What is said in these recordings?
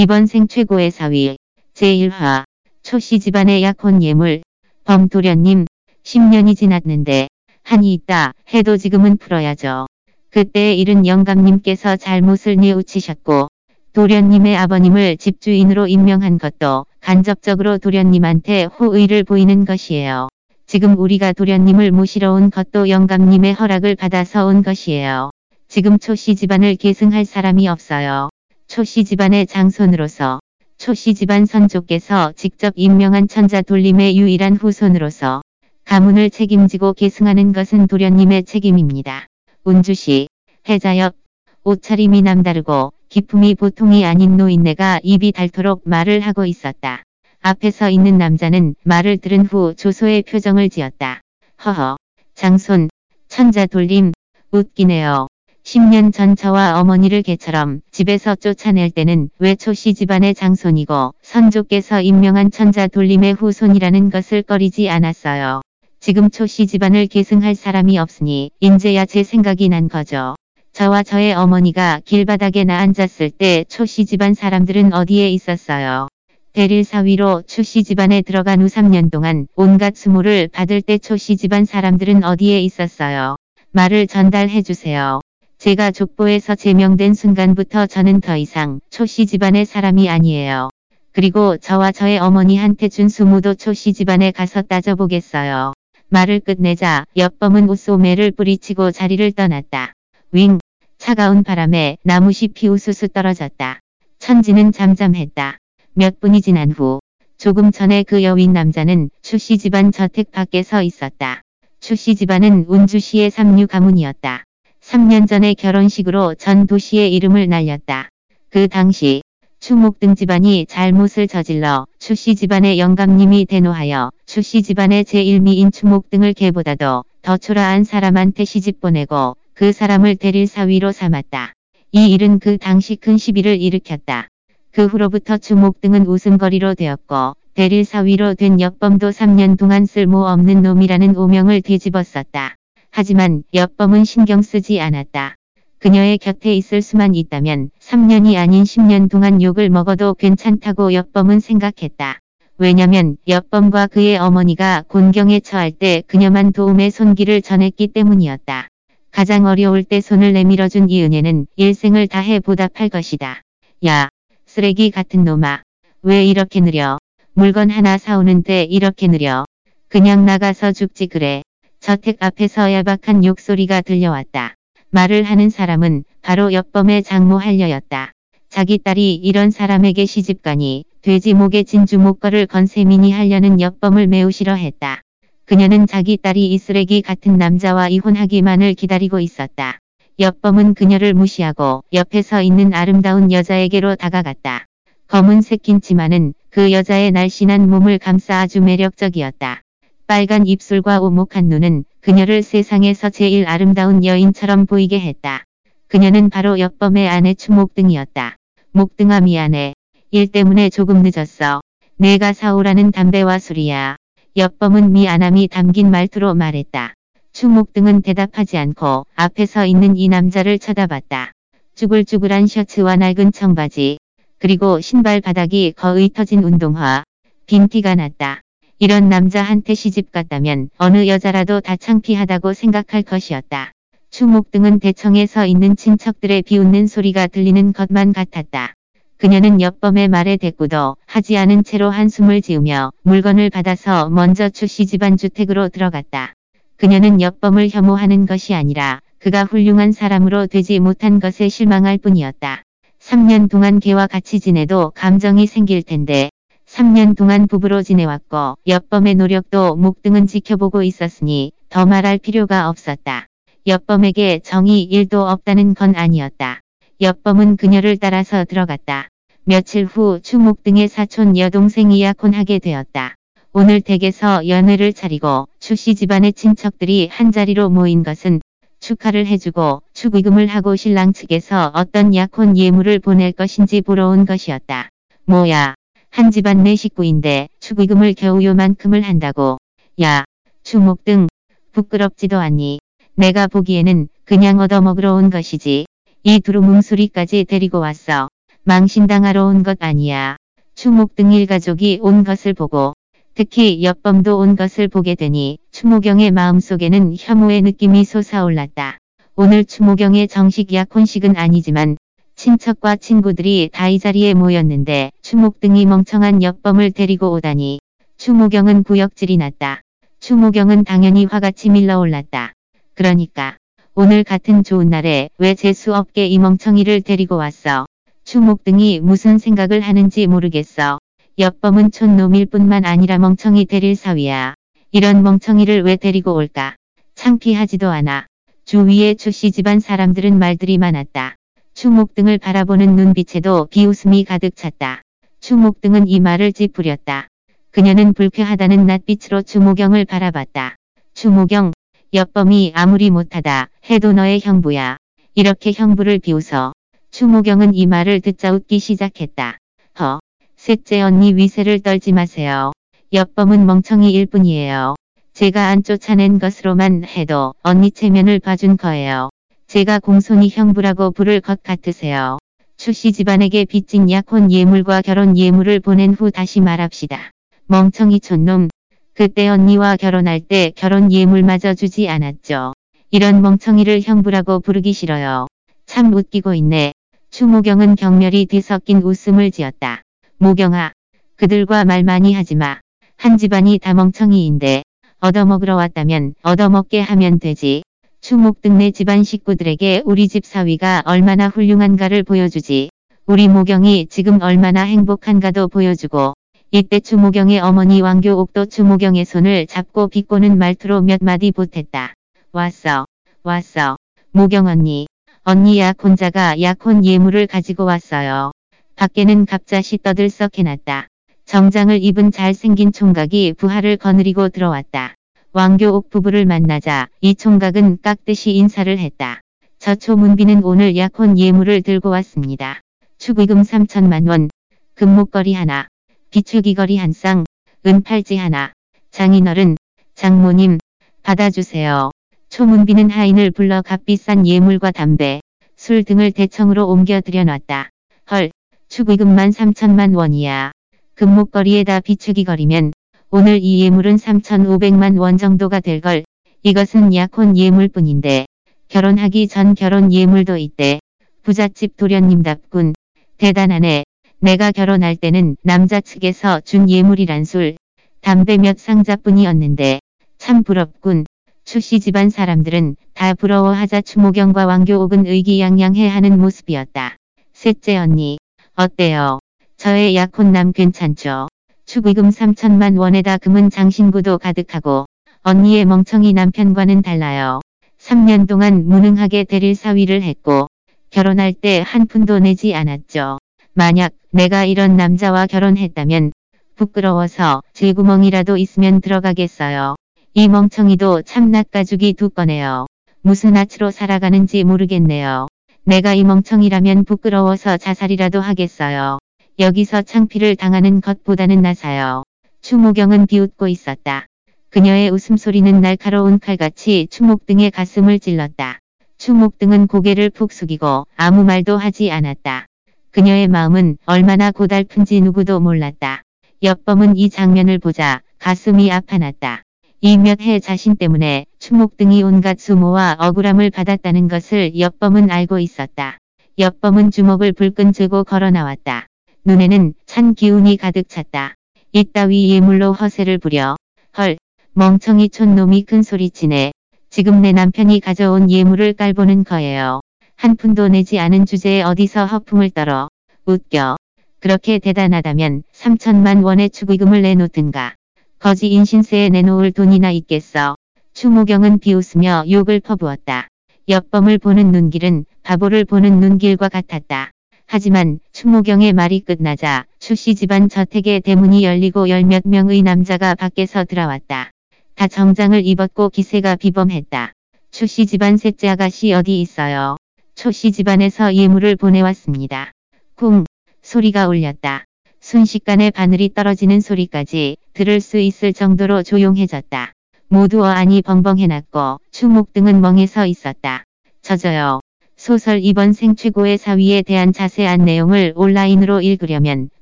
이번 생 최고의 사위 제1화 초씨 집안의 약혼 예물 범도련님 10년이 지났는데 한이 있다 해도 지금은 풀어야죠. 그때의 일은 영감님께서 잘못을 뉘우치셨고 도련님의 아버님을 집주인으로 임명한 것도 간접적으로 도련님한테 호의를 보이는 것이에요. 지금 우리가 도련님을 모시러 온 것도 영감님의 허락을 받아서 온 것이에요. 지금 초씨 집안을 계승할 사람이 없어요. 초씨 집안의 장손으로서 초씨 집안 선조께서 직접 임명한 천자 돌림의 유일한 후손으로서 가문을 책임지고 계승하는 것은 도련님의 책임입니다. 운주시, 해자엽, 옷차림이 남다르고 기품이 보통이 아닌 노인네가 입이 닳도록 말을 하고 있었다. 앞에 서 있는 남자는 말을 들은 후 조소의 표정을 지었다. 허허, 장손, 천자 돌림, 웃기네요. 10년 전 저와 어머니를 개처럼 집에서 쫓아낼 때는 왜 초씨 집안의 장손이고 선조께서 임명한 천자 돌림의 후손이라는 것을 꺼리지 않았어요. 지금 초씨 집안을 계승할 사람이 없으니 인제야 제 생각이 난 거죠. 저와 저의 어머니가 길바닥에 나 앉았을 때 초씨 집안 사람들은 어디에 있었어요. 대릴 사위로 초씨 집안에 들어간 후 3년 동안 온갖 수모를 받을 때 초씨 집안 사람들은 어디에 있었어요. 말을 전달해 주세요. 제가 족보에서 제명된 순간부터 저는 더 이상 초씨 집안의 사람이 아니에요. 그리고 저와 저의 어머니한테 준 수모도 초씨 집안에 가서 따져보겠어요. 말을 끝내자 옆범은 옷소매를 뿌리치고 자리를 떠났다. 윙! 차가운 바람에 나무시 피우수수 떨어졌다. 천지는 잠잠했다. 몇 분이 지난 후 조금 전에 그 여윈 남자는 추씨 집안 저택 밖에 서 있었다. 추씨 집안은 운주시의 삼류 가문이었다. 3년 전에 결혼식으로 전 도시의 이름을 날렸다. 그 당시 추목 등 집안이 잘못을 저질러 추씨 집안의 영감님이 대노하여 추씨 집안의 제1미인 추목 등을 개보다도 더 초라한 사람한테 시집 보내고 그 사람을 대릴 사위로 삼았다. 이 일은 그 당시 큰 시비를 일으켰다. 그 후로부터 추목 등은 웃음거리로 되었고 대릴 사위로 된 역범도 3년 동안 쓸모없는 놈이라는 오명을 뒤집었었다. 하지만 옆범은 신경 쓰지 않았다. 그녀의 곁에 있을 수만 있다면 3년이 아닌 10년 동안 욕을 먹어도 괜찮다고 옆범은 생각했다. 왜냐면 옆범과 그의 어머니가 곤경에 처할 때 그녀만 도움의 손길을 전했기 때문이었다. 가장 어려울 때 손을 내밀어준 이 은혜는 일생을 다해 보답할 것이다. 야, 쓰레기 같은 놈아. 왜 이렇게 느려? 물건 하나 사오는데 이렇게 느려. 그냥 나가서 죽지 그래. 저택 앞에서 야박한 욕소리가 들려왔다. 말을 하는 사람은 바로 옆범의 장모 할려였다. 자기 딸이 이런 사람에게 시집가니 돼지 목에 진주 목걸을 건 셈이니 하려는 옆범을 매우 싫어했다. 그녀는 자기 딸이 이 쓰레기 같은 남자와 이혼하기만을 기다리고 있었다. 옆범은 그녀를 무시하고 옆에 서 있는 아름다운 여자에게로 다가갔다. 검은색 긴 치마는 그 여자의 날씬한 몸을 감싸 아주 매력적이었다. 빨간 입술과 오목한 눈은 그녀를 세상에서 제일 아름다운 여인처럼 보이게 했다. 그녀는 바로 옆범의 아내 추목등이었다. 목등아 미안해. 일 때문에 조금 늦었어. 내가 사오라는 담배와 술이야. 옆범은 미안함이 담긴 말투로 말했다. 추목등은 대답하지 않고 앞에 서 있는 이 남자를 쳐다봤다. 쭈글쭈글한 셔츠와 낡은 청바지, 그리고 신발 바닥이 거의 터진 운동화, 빈티가 났다. 이런 남자한테 시집 갔다면 어느 여자라도 다 창피하다고 생각할 것이었다. 추목 등은 대청에 서 있는 친척들의 비웃는 소리가 들리는 것만 같았다. 그녀는 옆범의 말에 대꾸도 하지 않은 채로 한숨을 지으며 물건을 받아서 먼저 추씨 집안 주택으로 들어갔다. 그녀는 옆범을 혐오하는 것이 아니라 그가 훌륭한 사람으로 되지 못한 것에 실망할 뿐이었다. 3년 동안 개와 같이 지내도 감정이 생길 텐데 3년 동안 부부로 지내왔고 옆범의 노력도 목등은 지켜보고 있었으니 더 말할 필요가 없었다. 옆범에게 정이 1도 없다는 건 아니었다. 옆범은 그녀를 따라서 들어갔다. 며칠 후 추목 등의 사촌 여동생이 약혼하게 되었다. 오늘 댁에서 연회를 차리고 추씨 집안의 친척들이 한자리로 모인 것은 축하를 해주고 축의금을 하고 신랑 측에서 어떤 약혼 예물을 보낼 것인지 보러 온 것이었다. 뭐야, 한 집안 내 식구인데 축의금을 겨우 요만큼을 한다고. 야, 추목 등 부끄럽지도 않니. 내가 보기에는 그냥 얻어먹으러 온 것이지. 이 두루뭉 소리까지 데리고 왔어. 망신당하러 온 것 아니야. 추목 등 일가족이 온 것을 보고 특히 옆범도 온 것을 보게 되니 추모경의 마음속에는 혐오의 느낌이 솟아올랐다. 오늘 추모경의 정식 약혼식은 아니지만 친척과 친구들이 다 이 자리에 모였는데 추목 등이 멍청한 옆범을 데리고 오다니 추모경은 구역질이 났다. 추모경은 당연히 화가 치밀러 올랐다. 그러니까 오늘 같은 좋은 날에 왜 재수 없게 이 멍청이를 데리고 왔어. 추목 등이 무슨 생각을 하는지 모르겠어. 옆범은 촌놈일 뿐만 아니라 멍청이 데릴 사위야. 이런 멍청이를 왜 데리고 올까? 창피하지도 않아. 주위에 추씨 집안 사람들은 말들이 많았다. 추목 등을 바라보는 눈빛에도 비웃음이 가득 찼다. 추목 등은 이 말을 찌푸렸다. 그녀는 불쾌하다는 낯빛으로 추모경을 바라봤다. 추모경, 옆범이 아무리 못하다 해도 너의 형부야. 이렇게 형부를 비웃어. 추모경은 이 말을 듣자 웃기 시작했다. 허, 셋째 언니 위세를 떨지 마세요. 옆범은 멍청이일 뿐이에요. 제가 안 쫓아낸 것으로만 해도 언니 체면을 봐준 거예요. 제가 공손히 형부라고 부를 것 같으세요. 추씨 집안에게 빚진 약혼 예물과 결혼 예물을 보낸 후 다시 말합시다. 멍청이 촌놈. 그때 언니와 결혼할 때 결혼 예물마저 주지 않았죠. 이런 멍청이를 형부라고 부르기 싫어요. 참 웃기고 있네. 추모경은 경멸이 뒤섞인 웃음을 지었다. 모경아. 그들과 말 많이 하지 마. 한 집안이 다 멍청이인데 얻어먹으러 왔다면 얻어먹게 하면 되지. 추목 등내 집안 식구들에게 우리 집 사위가 얼마나 훌륭한가를 보여주지. 우리 모경이 지금 얼마나 행복한가도 보여주고 이때 추모경의 어머니 왕교옥도 추모경의 손을 잡고 비꼬는 말투로 몇 마디 보탰다. 왔어. 왔어. 모경 언니. 언니 약혼자가 약혼 예물을 가지고 왔어요. 밖에는 갑자시 떠들썩해놨다. 정장을 입은 잘생긴 총각이 부하를 거느리고 들어왔다. 왕교옥 부부를 만나자 이 총각은 깍듯이 인사를 했다. 저 초 문비는 오늘 약혼 예물을 들고 왔습니다. 축의금 3천만 원, 금목걸이 하나, 비추기거리 한 쌍, 은팔찌 하나, 장인어른, 장모님, 받아주세요. 초문비는 하인을 불러 값비싼 예물과 담배, 술 등을 대청으로 옮겨 들여놨다. 헐, 축의금만 3천만 원이야. 금목걸이에다 비추기거리면 오늘 이 예물은 3,500만 원 정도가 될 걸. 이것은 약혼 예물뿐인데 결혼하기 전 결혼 예물도 있대. 부잣집 도련님답군. 대단하네. 내가 결혼할 때는 남자 측에서 준 예물이란 술, 담배 몇 상자뿐이었는데 참 부럽군. 추씨 집안 사람들은 다 부러워하자 추모경과 왕교옥은 의기양양해 하는 모습이었다. 셋째 언니, 어때요? 저의 약혼남 괜찮죠? 축의금 3천만 원에다 금은 장신구도 가득하고 언니의 멍청이 남편과는 달라요. 3년 동안 무능하게 대릴 사위를 했고 결혼할 때 한 푼도 내지 않았죠. 만약 내가 이런 남자와 결혼했다면 부끄러워서 질구멍이라도 있으면 들어가겠어요. 이 멍청이도 참 낯가죽이 두 거네요. 무슨 아치로 살아가는지 모르겠네요. 내가 이 멍청이라면 부끄러워서 자살이라도 하겠어요. 여기서 창피를 당하는 것보다는 나사요. 추모경은 비웃고 있었다. 그녀의 웃음소리는 날카로운 칼같이 추목 등의 가슴을 찔렀다. 추목 등은 고개를 푹 숙이고 아무 말도 하지 않았다. 그녀의 마음은 얼마나 고달픈지 누구도 몰랐다. 옆범은 이 장면을 보자 가슴이 아파났다. 이몇 해 자신 때문에 추목 등이 온갖 수모와 억울함을 받았다는 것을 옆범은 알고 있었다. 옆범은 주먹을 불끈 쥐고 걸어 나왔다. 눈에는 찬 기운이 가득 찼다. 이따위 예물로 허세를 부려. 헐, 멍청이 촌놈이 큰 소리치네. 지금 내 남편이 가져온 예물을 깔보는 거예요. 한 푼도 내지 않은 주제에 어디서 허풍을 떨어. 웃겨. 그렇게 대단하다면 3천만 원의 축의금을 내놓든가. 거지 인신세에 내놓을 돈이나 있겠어. 추모경은 비웃으며 욕을 퍼부었다. 옆범을 보는 눈길은 바보를 보는 눈길과 같았다. 하지만 추모경의 말이 끝나자 추씨 집안 저택의 대문이 열리고 열 몇 명의 남자가 밖에서 들어왔다. 다 정장을 입었고 기세가 비범했다. 추씨 집안 셋째 아가씨 어디 있어요? 초씨 집안에서 예물을 보내왔습니다. 쿵 소리가 울렸다. 순식간에 바늘이 떨어지는 소리까지 들을 수 있을 정도로 조용해졌다. 모두 어안이 벙벙해놨고 추목 등은 멍해서 있었다. 젖어요. 소설 이번 생 최고의 사위에 대한 자세한 내용을 온라인으로 읽으려면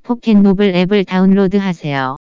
포켓노블 앱을 다운로드하세요.